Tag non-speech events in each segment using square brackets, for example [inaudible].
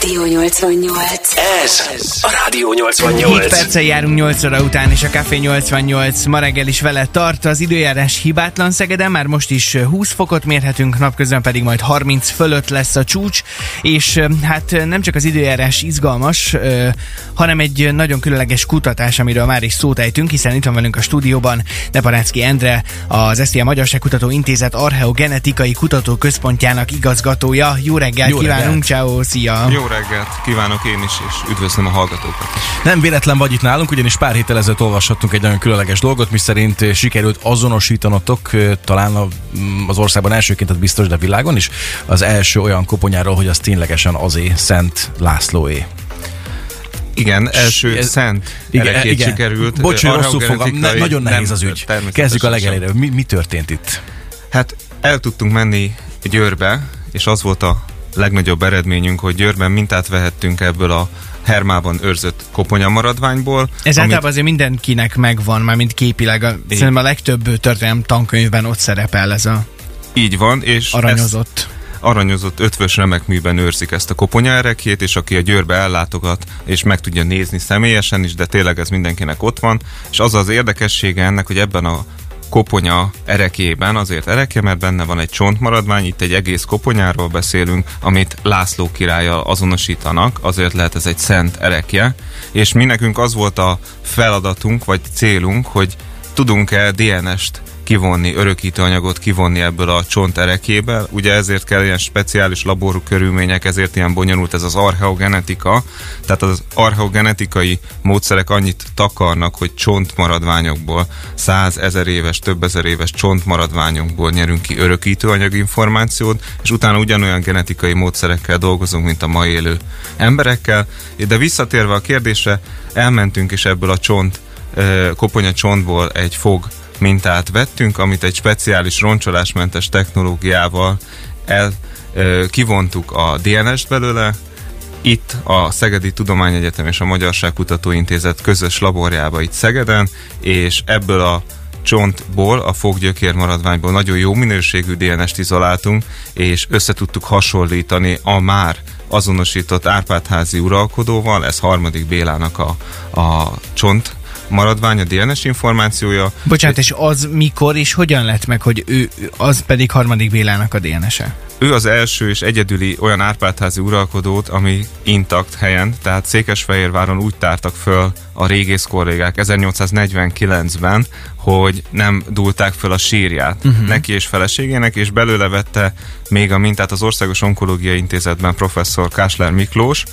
Rádió 88. Ez a Rádió 88. 7 perccel járunk 8 óra után, és a Café 88 ma reggel is vele tart. Az időjárás hibátlan Szegeden, már most is 20 fokot mérhetünk, napközben pedig majd 30 fölött lesz a csúcs, és hát nem csak az időjárás izgalmas, hanem egy nagyon különleges kutatás, amiről már is szót ejtünk, hiszen itt van velünk a stúdióban Neparácki Endre, az SZIA Magyarságkutató Intézet Archeogenetikai Kutatóközpontjának igazgatója. Jó reggelt Jó kívánunk, reggelt. ciao, szia! Jó reggelt kívánok én is, és üdvözlöm a hallgatókat. Nem véletlen vagy itt nálunk, ugyanis pár héttel ezelőtt olvashattunk egy nagyon különleges dolgot, miszerint eh, sikerült azonosítanotok eh, talán mm, az országban elsőként, tehát biztos, de világon is, az első olyan koponyáról, hogy az ténylegesen azé Szent Lászlóé. Igen, első ez- szent erekét sikerült. Bocs, rosszul fogom, ne, nagyon nehéz nem, az ügy. Kezdjük a sem. legelére. Mi, mi történt itt? Hát el tudtunk menni Győrbe, és az volt a legnagyobb eredményünk, hogy Győrben mintát vehettünk ebből a Hermában őrzött koponyamaradványból. Ez általában azért mindenkinek megvan, már mint képileg. A, szerintem a legtöbb történelem tankönyvben ott szerepel ez a Így van, és ezt aranyozott. aranyozott ötvös remek műben őrzik ezt a koponya erekjét, és aki a Győrbe ellátogat, és meg tudja nézni személyesen is, de tényleg ez mindenkinek ott van, és az az érdekessége ennek, hogy ebben a koponya erekében, azért erekje, mert benne van egy csontmaradvány, itt egy egész koponyáról beszélünk, amit László királlyal azonosítanak, azért lehet ez egy szent erekje, és mi nekünk az volt a feladatunk, vagy célunk, hogy tudunk-e DNS-t kivonni, örökítőanyagot kivonni ebből a csont erekéből. Ugye ezért kell ilyen speciális laború körülmények, ezért ilyen bonyolult ez az archeogenetika. Tehát az archeogenetikai módszerek annyit takarnak, hogy csontmaradványokból, száz ezer éves, több ezer éves csontmaradványokból nyerünk ki örökítőanyag információt, és utána ugyanolyan genetikai módszerekkel dolgozunk, mint a mai élő emberekkel. De visszatérve a kérdésre, elmentünk és ebből a csont koponya csontból egy fog mintát vettünk, amit egy speciális roncsolásmentes technológiával el kivontuk a DNS-t belőle, itt a Szegedi Tudományegyetem és a Magyarság Kutatóintézet közös laborjába itt Szegeden, és ebből a csontból, a foggyökér maradványból nagyon jó minőségű DNS-t izoláltunk, és össze tudtuk hasonlítani a már azonosított Árpádházi uralkodóval, ez harmadik Bélának a, a csont maradvány, a DNS információja. Bocsánat, és az mikor és hogyan lett meg, hogy ő, az pedig harmadik Bélának a DNS-e? Ő az első és egyedüli olyan Árpádházi uralkodót, ami intakt helyen, tehát Székesfehérváron úgy tártak föl a régész kollégák 1849-ben, hogy nem dúlták föl a sírját uh-huh. neki és feleségének, és belőle vette még a mintát az Országos Onkológiai Intézetben professzor Kásler Miklós,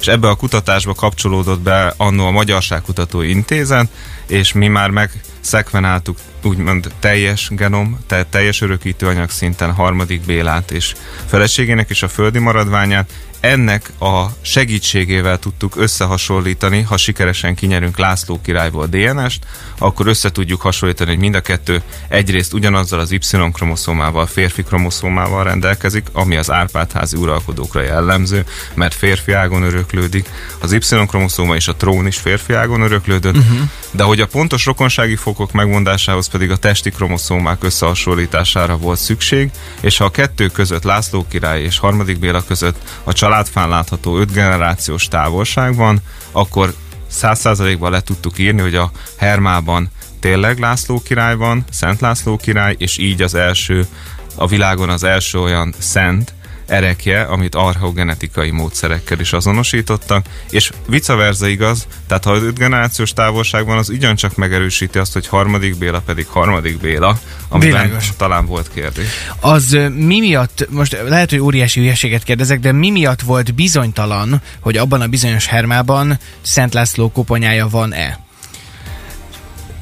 és ebbe a kutatásba kapcsolódott be annó a Magyarságkutató Intézet, és mi már megszekvenáltuk úgymond teljes genom, tehát teljes örökítőanyag szinten harmadik Bélát és feleségének és a földi maradványát. Ennek a segítségével tudtuk összehasonlítani, ha sikeresen kinyerünk László királyból DNS-t, akkor össze tudjuk hasonlítani, hogy mind a kettő egyrészt ugyanazzal az Y-kromoszómával, férfi kromoszómával rendelkezik, ami az Árpádházi uralkodókra jellemző, mert férfi ágon öröklődik. Az Y-kromoszóma és a trón is férfi ágon öröklődött, uh-huh. de hogy a pontos rokonsági fokok megmondásához pedig a testi kromoszómák összehasonlítására volt szükség, és ha a kettő között László király és harmadik Béla között a családfán látható öt generációs távolság van, akkor száz százalékban le tudtuk írni, hogy a Hermában tényleg László király van, Szent László király, és így az első, a világon az első olyan szent, erekje, amit archeogenetikai módszerekkel is azonosítottak, és vice versa igaz, tehát ha 5 generációs távolság van, az ugyancsak megerősíti azt, hogy harmadik Béla pedig harmadik Béla, amiben Világos. talán volt kérdés. Az mi miatt, most lehet, hogy óriási hülyeséget kérdezek, de mi miatt volt bizonytalan, hogy abban a bizonyos Hermában Szent László koponyája van-e?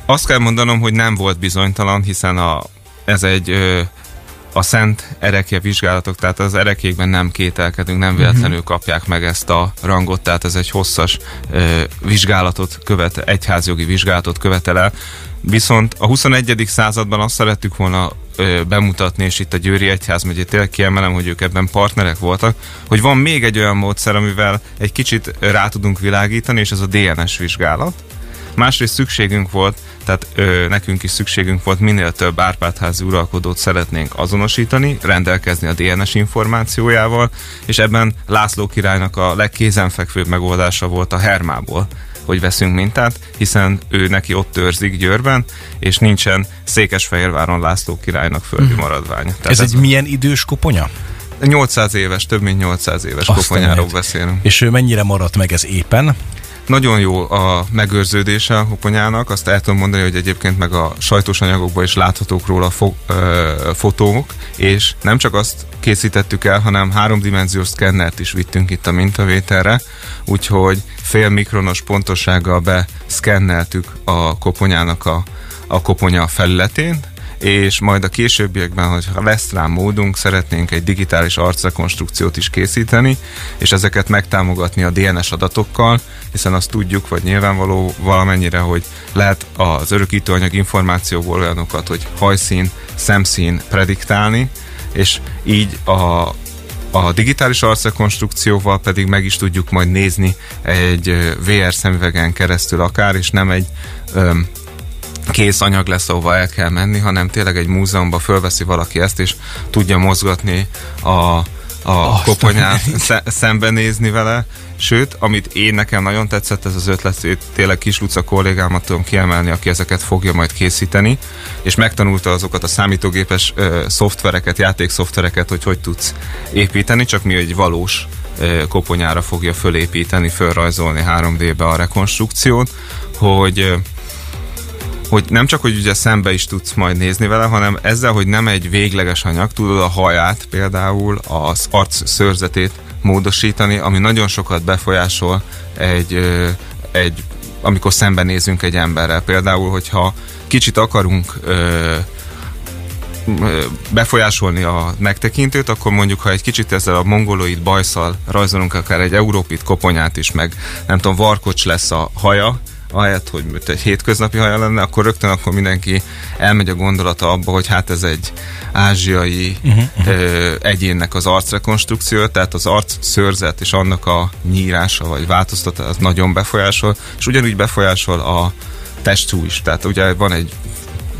Azt kell mondanom, hogy nem volt bizonytalan, hiszen a, ez egy ö, a szent erekje vizsgálatok, tehát az erekékben nem kételkedünk, nem véletlenül kapják meg ezt a rangot, tehát ez egy hosszas ö, vizsgálatot követ, egyházjogi vizsgálatot követel el. Viszont a 21. században azt szerettük volna ö, bemutatni, és itt a Győri Egyházmegyét tényleg kiemelem, hogy ők ebben partnerek voltak, hogy van még egy olyan módszer, amivel egy kicsit rá tudunk világítani, és ez a DNS vizsgálat Másrészt szükségünk volt, tehát ö, nekünk is szükségünk volt minél több Árpádházi uralkodót szeretnénk azonosítani, rendelkezni a DNS információjával, és ebben László királynak a legkézenfekvőbb megoldása volt a Hermából hogy veszünk mintát, hiszen ő neki ott őrzik Győrben, és nincsen Székesfehérváron László királynak földi Mhm. maradványa. Tehát Ez, ez egy milyen idős koponya? 800 éves, több mint 800 éves Azt a koponyáról beszélünk. És ö, mennyire maradt meg ez éppen? Nagyon jó a megőrződése a koponyának, azt el tudom mondani, hogy egyébként meg a sajtós anyagokban is láthatók róla fo- ö, fotók, és nem csak azt készítettük el, hanem háromdimenziós szkennert is vittünk itt a mintavételre, úgyhogy fél mikronos pontossággal beszkenneltük a koponyának a, a koponya felületén, és majd a későbbiekben, hogyha lesz rá módunk, szeretnénk egy digitális arcrekonstrukciót is készíteni, és ezeket megtámogatni a DNS adatokkal, hiszen azt tudjuk, vagy nyilvánvaló valamennyire, hogy lehet az örökítőanyag információból olyanokat, hogy hajszín, szemszín prediktálni, és így a, a digitális arcrekonstrukcióval pedig meg is tudjuk majd nézni egy VR szemüvegen keresztül akár, és nem egy kész anyag lesz, ahova el kell menni, hanem tényleg egy múzeumban fölveszi valaki ezt, és tudja mozgatni a, a Azt koponyát, [laughs] sze, szembenézni vele. Sőt, amit én nekem nagyon tetszett, ez az ötlet, hogy tényleg Kis Luca kollégámat tudom kiemelni, aki ezeket fogja majd készíteni, és megtanulta azokat a számítógépes ö, szoftvereket, játékszoftvereket, hogy hogy tudsz építeni, csak mi egy valós ö, koponyára fogja fölépíteni, fölrajzolni 3D-be a rekonstrukciót, hogy ö, hogy nem csak, hogy ugye szembe is tudsz majd nézni vele, hanem ezzel, hogy nem egy végleges anyag, tudod a haját például, az arc szőrzetét módosítani, ami nagyon sokat befolyásol egy, egy amikor szembenézünk egy emberrel. Például, hogyha kicsit akarunk ö, befolyásolni a megtekintőt, akkor mondjuk, ha egy kicsit ezzel a mongoloid bajszal rajzolunk akár egy európit koponyát is, meg nem tudom, varkocs lesz a haja, ahelyett, hogy mint egy hétköznapi haja lenne, akkor rögtön akkor mindenki elmegy a gondolata abba, hogy hát ez egy ázsiai uh-huh, ö, egyénnek az arcrekonstrukció, tehát az arc szőrzet és annak a nyírása vagy változtatása az nagyon befolyásol, és ugyanúgy befolyásol a testú is. Tehát ugye van egy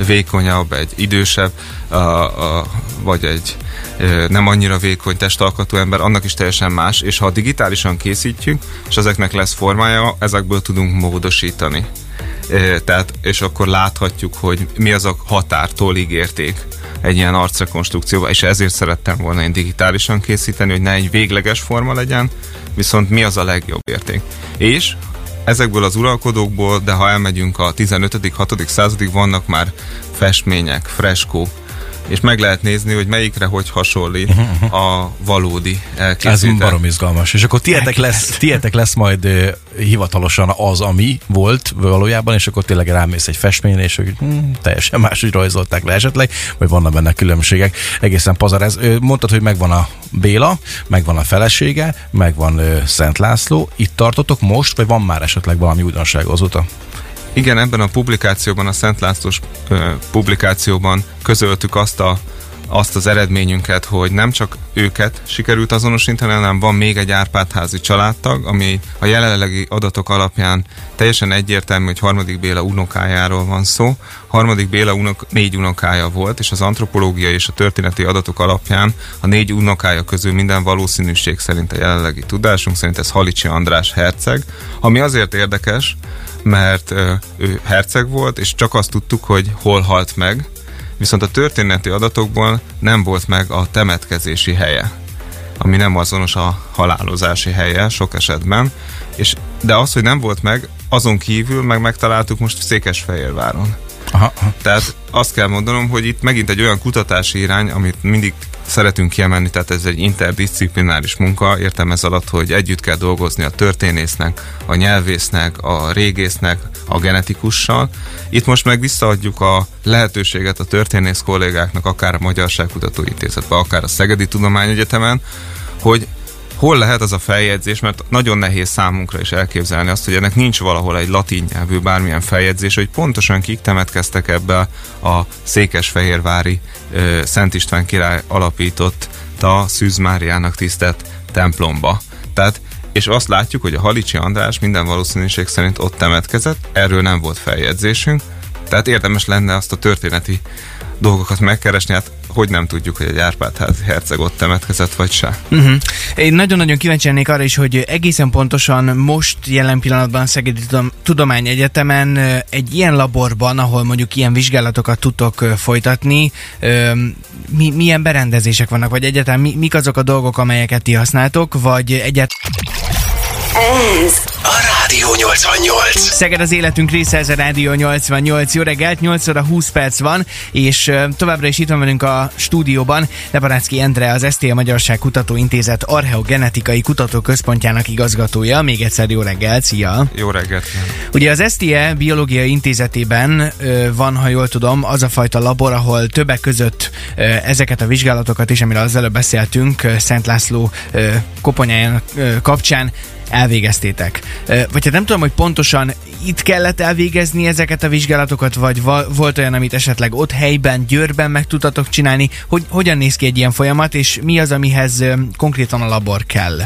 vékonyabb, egy idősebb, a, a, vagy egy nem annyira vékony testalkatú ember, annak is teljesen más, és ha digitálisan készítjük, és ezeknek lesz formája, ezekből tudunk módosítani. Tehát, és akkor láthatjuk, hogy mi az a határtól ígérték egy ilyen arcrekonstrukcióval, és ezért szerettem volna én digitálisan készíteni, hogy ne egy végleges forma legyen, viszont mi az a legjobb érték. És ezekből az uralkodókból, de ha elmegyünk a 15.-6. századig, vannak már festmények, freskó, és meg lehet nézni, hogy melyikre hogy hasonlít a valódi Ez elkészített. barom izgalmas. És akkor tietek lesz, tietek lesz majd ö, hivatalosan az, ami volt valójában, és akkor tényleg rámész egy festményre, és hogy hm, teljesen máshogy rajzolták le esetleg, vagy vannak benne különbségek. Egészen pazar ez. Mondtad, hogy megvan a Béla, megvan a felesége, megvan ö, Szent László. Itt tartotok most, vagy van már esetleg valami újdonság azóta? Igen, ebben a publikációban, a Szent Lászlós publikációban közöltük azt a azt az eredményünket, hogy nem csak őket sikerült azonosítani, hanem van még egy Árpádházi családtag, ami a jelenlegi adatok alapján teljesen egyértelmű, hogy harmadik Béla unokájáról van szó. Harmadik Béla unok, négy unokája volt, és az antropológiai és a történeti adatok alapján a négy unokája közül minden valószínűség szerint a jelenlegi tudásunk szerint ez Halicsi András herceg, ami azért érdekes, mert ő herceg volt, és csak azt tudtuk, hogy hol halt meg, viszont a történeti adatokból nem volt meg a temetkezési helye, ami nem azonos a halálozási helye sok esetben, és, de az, hogy nem volt meg, azon kívül meg megtaláltuk most Székesfehérváron. Aha. Tehát azt kell mondanom, hogy itt megint egy olyan kutatási irány, amit mindig szeretünk kiemelni, tehát ez egy interdisziplináris munka, értem ez alatt, hogy együtt kell dolgozni a történésznek, a nyelvésznek, a régésznek, a genetikussal. Itt most meg visszaadjuk a lehetőséget a történész kollégáknak, akár a Magyarságkutató Intézetben, akár a Szegedi Tudományegyetemen, hogy hol lehet az a feljegyzés, mert nagyon nehéz számunkra is elképzelni azt, hogy ennek nincs valahol egy latin nyelvű bármilyen feljegyzés, hogy pontosan kik temetkeztek ebbe a székesfehérvári Szent István király alapított a Szűz Máriának tisztelt templomba. Tehát és azt látjuk, hogy a Halicsi András minden valószínűség szerint ott temetkezett, erről nem volt feljegyzésünk, tehát érdemes lenne azt a történeti dolgokat megkeresni, hát hogy nem tudjuk, hogy egy Árpád herceg ott temetkezett, vagy se. Uh-huh. Én nagyon-nagyon kíváncsi lennék arra is, hogy egészen pontosan most jelen pillanatban Szegedi Tudományegyetemen egy ilyen laborban, ahol mondjuk ilyen vizsgálatokat tudtok folytatni, mi, milyen berendezések vannak, vagy egyáltalán mi, mik azok a dolgok, amelyeket ti használtok, vagy egyáltalán... Ez a Rádió 88. Szeged az életünk része, ez a Rádió 88. Jó reggelt, 8 óra 20 perc van, és továbbra is itt van velünk a stúdióban Lebarácki Endre, az STL Magyarság Kutatóintézet Archeogenetikai Kutatóközpontjának igazgatója. Még egyszer jó reggelt, szia! Jó reggelt! Ugye az STE Biológiai Intézetében van, ha jól tudom, az a fajta labor, ahol többek között ezeket a vizsgálatokat is, amiről az előbb beszéltünk, Szent László koponyájának kapcsán elvégeztétek. Vagy hát nem tudom, hogy pontosan itt kellett elvégezni ezeket a vizsgálatokat, vagy volt olyan, amit esetleg ott helyben, Győrben meg tudtatok csinálni. Hogy hogyan néz ki egy ilyen folyamat, és mi az, amihez konkrétan a labor kell?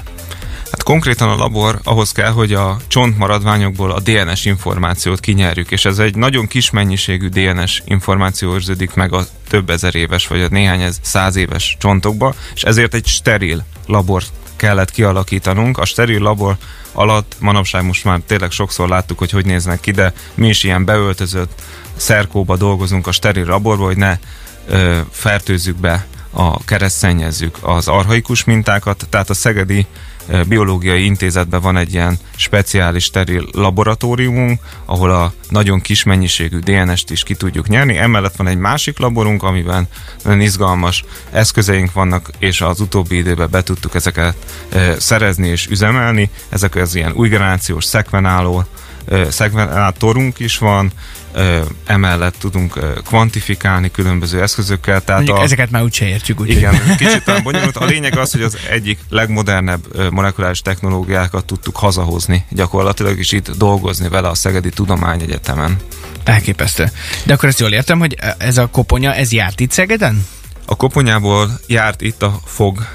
Hát konkrétan a labor ahhoz kell, hogy a csontmaradványokból a DNS információt kinyerjük, és ez egy nagyon kis mennyiségű DNS információ őrződik meg a több ezer éves, vagy a néhány ez száz éves csontokba, és ezért egy steril labor kellett kialakítanunk. A steril labor alatt manapság most már tényleg sokszor láttuk, hogy hogy néznek ki, de mi is ilyen beöltözött szerkóba dolgozunk a steril laborba, hogy ne ö, fertőzzük be a keresztszennyezzük az arhaikus mintákat, tehát a szegedi biológiai intézetben van egy ilyen speciális steril laboratóriumunk, ahol a nagyon kis mennyiségű DNS-t is ki tudjuk nyerni. Emellett van egy másik laborunk, amiben nagyon izgalmas eszközeink vannak, és az utóbbi időben be tudtuk ezeket szerezni és üzemelni. Ezek az ilyen új generációs szekvenáló szegmentátorunk is van, emellett tudunk kvantifikálni különböző eszközökkel. Tehát a, ezeket már úgyse értjük. Úgy igen, [laughs] kicsit olyan bonyolult. A lényeg az, hogy az egyik legmodernebb molekuláris technológiákat tudtuk hazahozni gyakorlatilag, is itt dolgozni vele a Szegedi Tudományegyetemen. Elképesztő. De akkor ezt jól értem, hogy ez a koponya, ez járt itt Szegeden? A koponyából járt itt a fog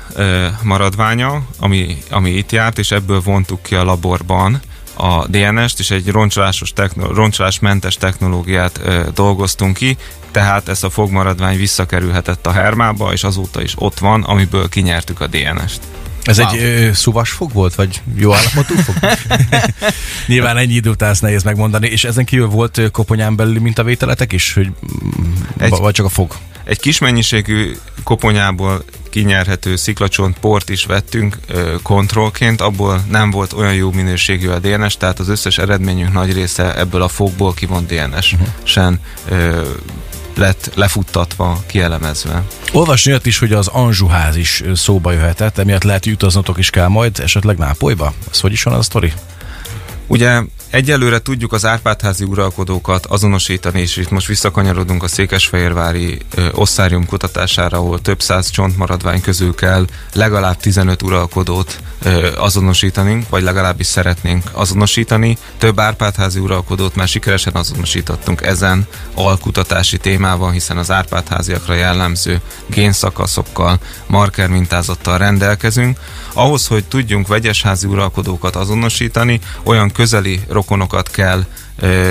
maradványa, ami, ami itt járt, és ebből vontuk ki a laborban a DNS-t, és egy roncsolásos techno- roncsolásmentes technológiát ö, dolgoztunk ki, tehát ez a fogmaradvány visszakerülhetett a hermába, és azóta is ott van, amiből kinyertük a DNS-t. Ez wow. egy ö, szuvas fog volt, vagy jó állapotú fog? [laughs] Nyilván ennyi idő után ezt nehéz megmondani, és ezen kívül volt koponyán belüli mintavételetek is, hogy, egy, vagy csak a fog? Egy kis mennyiségű koponyából kinyerhető sziklacsont port is vettünk kontrollként, abból nem volt olyan jó minőségű a DNS, tehát az összes eredményünk nagy része ebből a fogból kivont DNS-sen lett lefuttatva, kielemezve. Olvasni jött is, hogy az Anzsuház is szóba jöhetett, emiatt lehet, hogy utaznatok is kell majd, esetleg Nápolyba? Az hogy is van az a sztori? Ugye Egyelőre tudjuk az Árpádházi uralkodókat azonosítani, és itt most visszakanyarodunk a Székesfehérvári ö, osszárium kutatására, ahol több száz csontmaradvány közül kell legalább 15 uralkodót ö, azonosítani, vagy legalábbis szeretnénk azonosítani. Több Árpádházi uralkodót már sikeresen azonosítottunk ezen alkutatási témával, hiszen az Árpádháziakra jellemző génszakaszokkal, marker mintázattal rendelkezünk. Ahhoz, hogy tudjunk vegyesházi uralkodókat azonosítani, olyan közeli rokonokat kell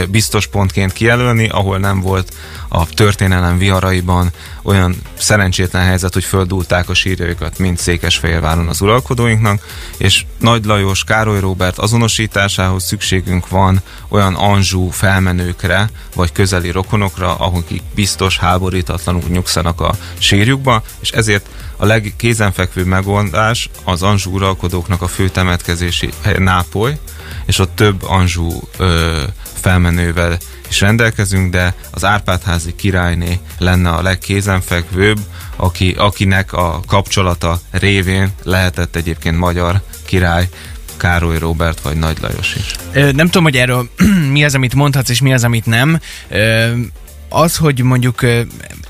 biztos pontként kijelölni, ahol nem volt a történelem viharaiban olyan szerencsétlen helyzet, hogy földulták a sírjaikat, mint Székesfehérváron az uralkodóinknak, és Nagy Lajos, Károly Róbert azonosításához szükségünk van olyan anzsú felmenőkre, vagy közeli rokonokra, akik biztos háborítatlanul nyugszanak a sírjukba, és ezért a legkézenfekvő megoldás az anzsú uralkodóknak a fő temetkezési Nápoly, és ott több anzsú ö, felmenővel is rendelkezünk, de az Árpádházi királyné lenne a legkézenfekvőbb, aki, akinek a kapcsolata révén lehetett egyébként magyar király, Károly Robert vagy Nagy Lajos is. Nem tudom, hogy erről [clears throat] mi az, amit mondhatsz, és mi az, amit nem az, hogy mondjuk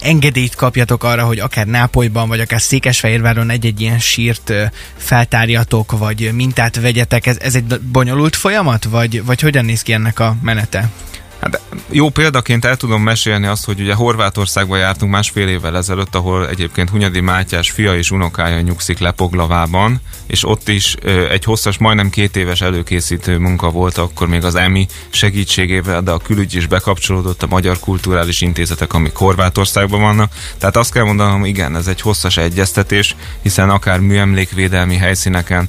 engedélyt kapjatok arra, hogy akár Nápolyban, vagy akár Székesfehérváron egy-egy ilyen sírt feltárjatok, vagy mintát vegyetek, ez, ez egy bonyolult folyamat, vagy, vagy hogyan néz ki ennek a menete? Hát jó példaként el tudom mesélni azt, hogy ugye Horvátországba jártunk másfél évvel ezelőtt, ahol egyébként Hunyadi Mátyás fia és unokája nyugszik Lepoglavában, és ott is egy hosszas, majdnem két éves előkészítő munka volt, akkor még az EMI segítségével, de a külügy is bekapcsolódott a Magyar Kulturális Intézetek, amik Horvátországban vannak. Tehát azt kell mondanom, igen, ez egy hosszas egyeztetés, hiszen akár műemlékvédelmi helyszíneken,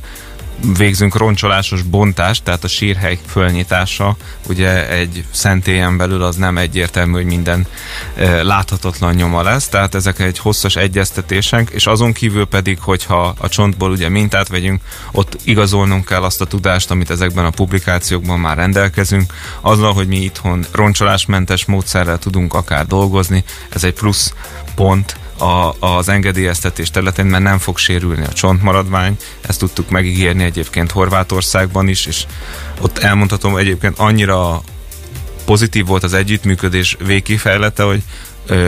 végzünk roncsolásos bontást, tehát a sírhely fölnyitása, ugye egy szentélyen belül az nem egyértelmű, hogy minden e, láthatatlan nyoma lesz, tehát ezek egy hosszas egyeztetések, és azon kívül pedig, hogyha a csontból ugye mintát vegyünk, ott igazolnunk kell azt a tudást, amit ezekben a publikációkban már rendelkezünk, azzal, hogy mi itthon roncsolásmentes módszerrel tudunk akár dolgozni, ez egy plusz pont, a, az engedélyeztetés területén, mert nem fog sérülni a csontmaradvány. Ezt tudtuk megígérni egyébként Horvátországban is, és ott elmondhatom egyébként annyira pozitív volt az együttműködés végkifejlete, hogy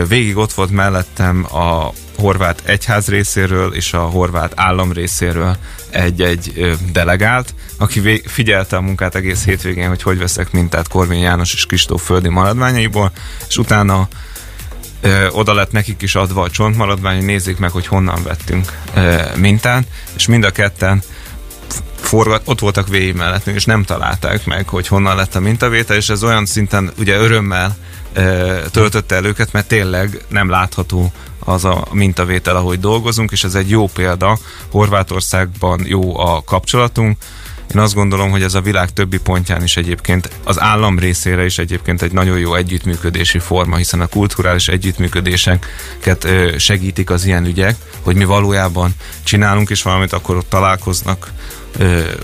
végig ott volt mellettem a horvát egyház részéről és a horvát állam részéről egy-egy delegált, aki figyelte a munkát egész hétvégén, hogy hogy veszek mintát Korvin János és Kristóf földi maradványaiból, és utána oda lett nekik is adva a csontmaradvány, hogy nézzék meg, hogy honnan vettünk ö, és mind a ketten forgat, ott voltak végig mellettünk, és nem találták meg, hogy honnan lett a mintavétel, és ez olyan szinten ugye örömmel töltötte el őket, mert tényleg nem látható az a mintavétel, ahogy dolgozunk, és ez egy jó példa. Horvátországban jó a kapcsolatunk, én azt gondolom, hogy ez a világ többi pontján is egyébként az állam részére is egyébként egy nagyon jó együttműködési forma, hiszen a kulturális együttműködéseket segítik az ilyen ügyek, hogy mi valójában csinálunk is valamit, akkor ott találkoznak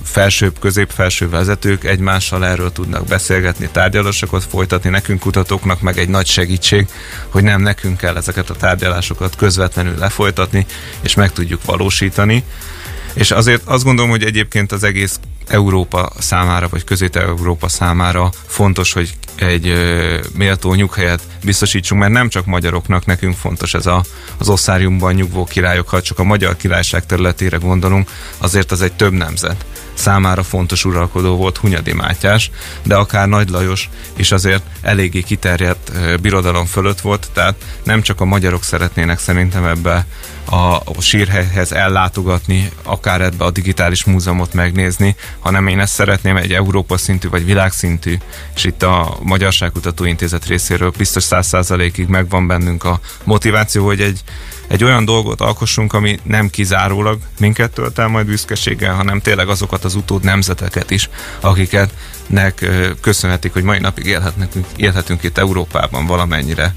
felsőbb, közép-felső vezetők egymással erről tudnak beszélgetni, tárgyalásokat folytatni, nekünk kutatóknak meg egy nagy segítség, hogy nem nekünk kell ezeket a tárgyalásokat közvetlenül lefolytatni, és meg tudjuk valósítani. És azért azt gondolom, hogy egyébként az egész Európa számára, vagy Közép-Európa számára fontos, hogy egy ö, méltó nyughelyet biztosítsunk, mert nem csak magyaroknak, nekünk fontos ez a, az osszáriumban nyugvó királyok, ha csak a magyar királyság területére gondolunk, azért az egy több nemzet számára fontos uralkodó volt Hunyadi Mátyás, de akár Nagy Lajos is azért eléggé kiterjedt birodalom fölött volt, tehát nem csak a magyarok szeretnének szerintem ebbe a sírhelyhez ellátogatni, akár ebbe a digitális múzeumot megnézni, hanem én ezt szeretném egy Európa szintű vagy világszintű, és itt a Magyarságkutató Intézet részéről biztos száz százalékig megvan bennünk a motiváció, hogy egy egy olyan dolgot alkossunk, ami nem kizárólag minket tölt el majd büszkeséggel, hanem tényleg azokat az utód nemzeteket is, akiket nek köszönhetik, hogy mai napig élhetnek, élhetünk itt Európában valamennyire.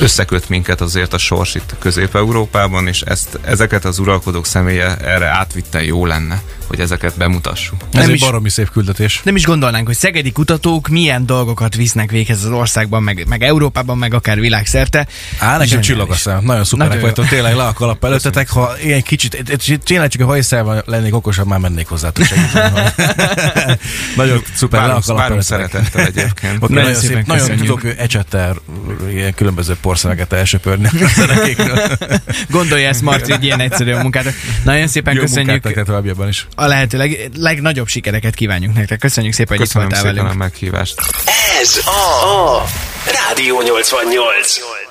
Összeköt minket azért a sors itt Közép-Európában, és ezt, ezeket az uralkodók személye erre átvitte jó lenne, hogy ezeket bemutassuk. Ez nem egy is, baromi szép küldetés. Nem is gondolnánk, hogy szegedi kutatók milyen dolgokat visznek véghez az országban, meg, meg Európában, meg akár világszerte. Á, nekem csillag a szem. Nagyon szuperek vagytok, tényleg le a kalap előttetek. Ha ilyen kicsit, tényleg csak a hajszával lennék okosabb, már mennék hozzátok [laughs] Nagyon szuper, le a kalap szeretettel egyébként. [laughs] Nagyon, szép, nagyon tudok ecsettel ilyen különböző porszemeket elsöpörni [laughs] Gondolja ezt, Marci, hogy ilyen egyszerű a munkát. Nagyon szépen Jó köszönjük. továbbiabban is. A lehető leg, legnagyobb sikereket kívánjuk nektek. Köszönjük szépen, hogy itt voltál velünk. Köszönöm a meghívást. Ez a, a Rádió 88.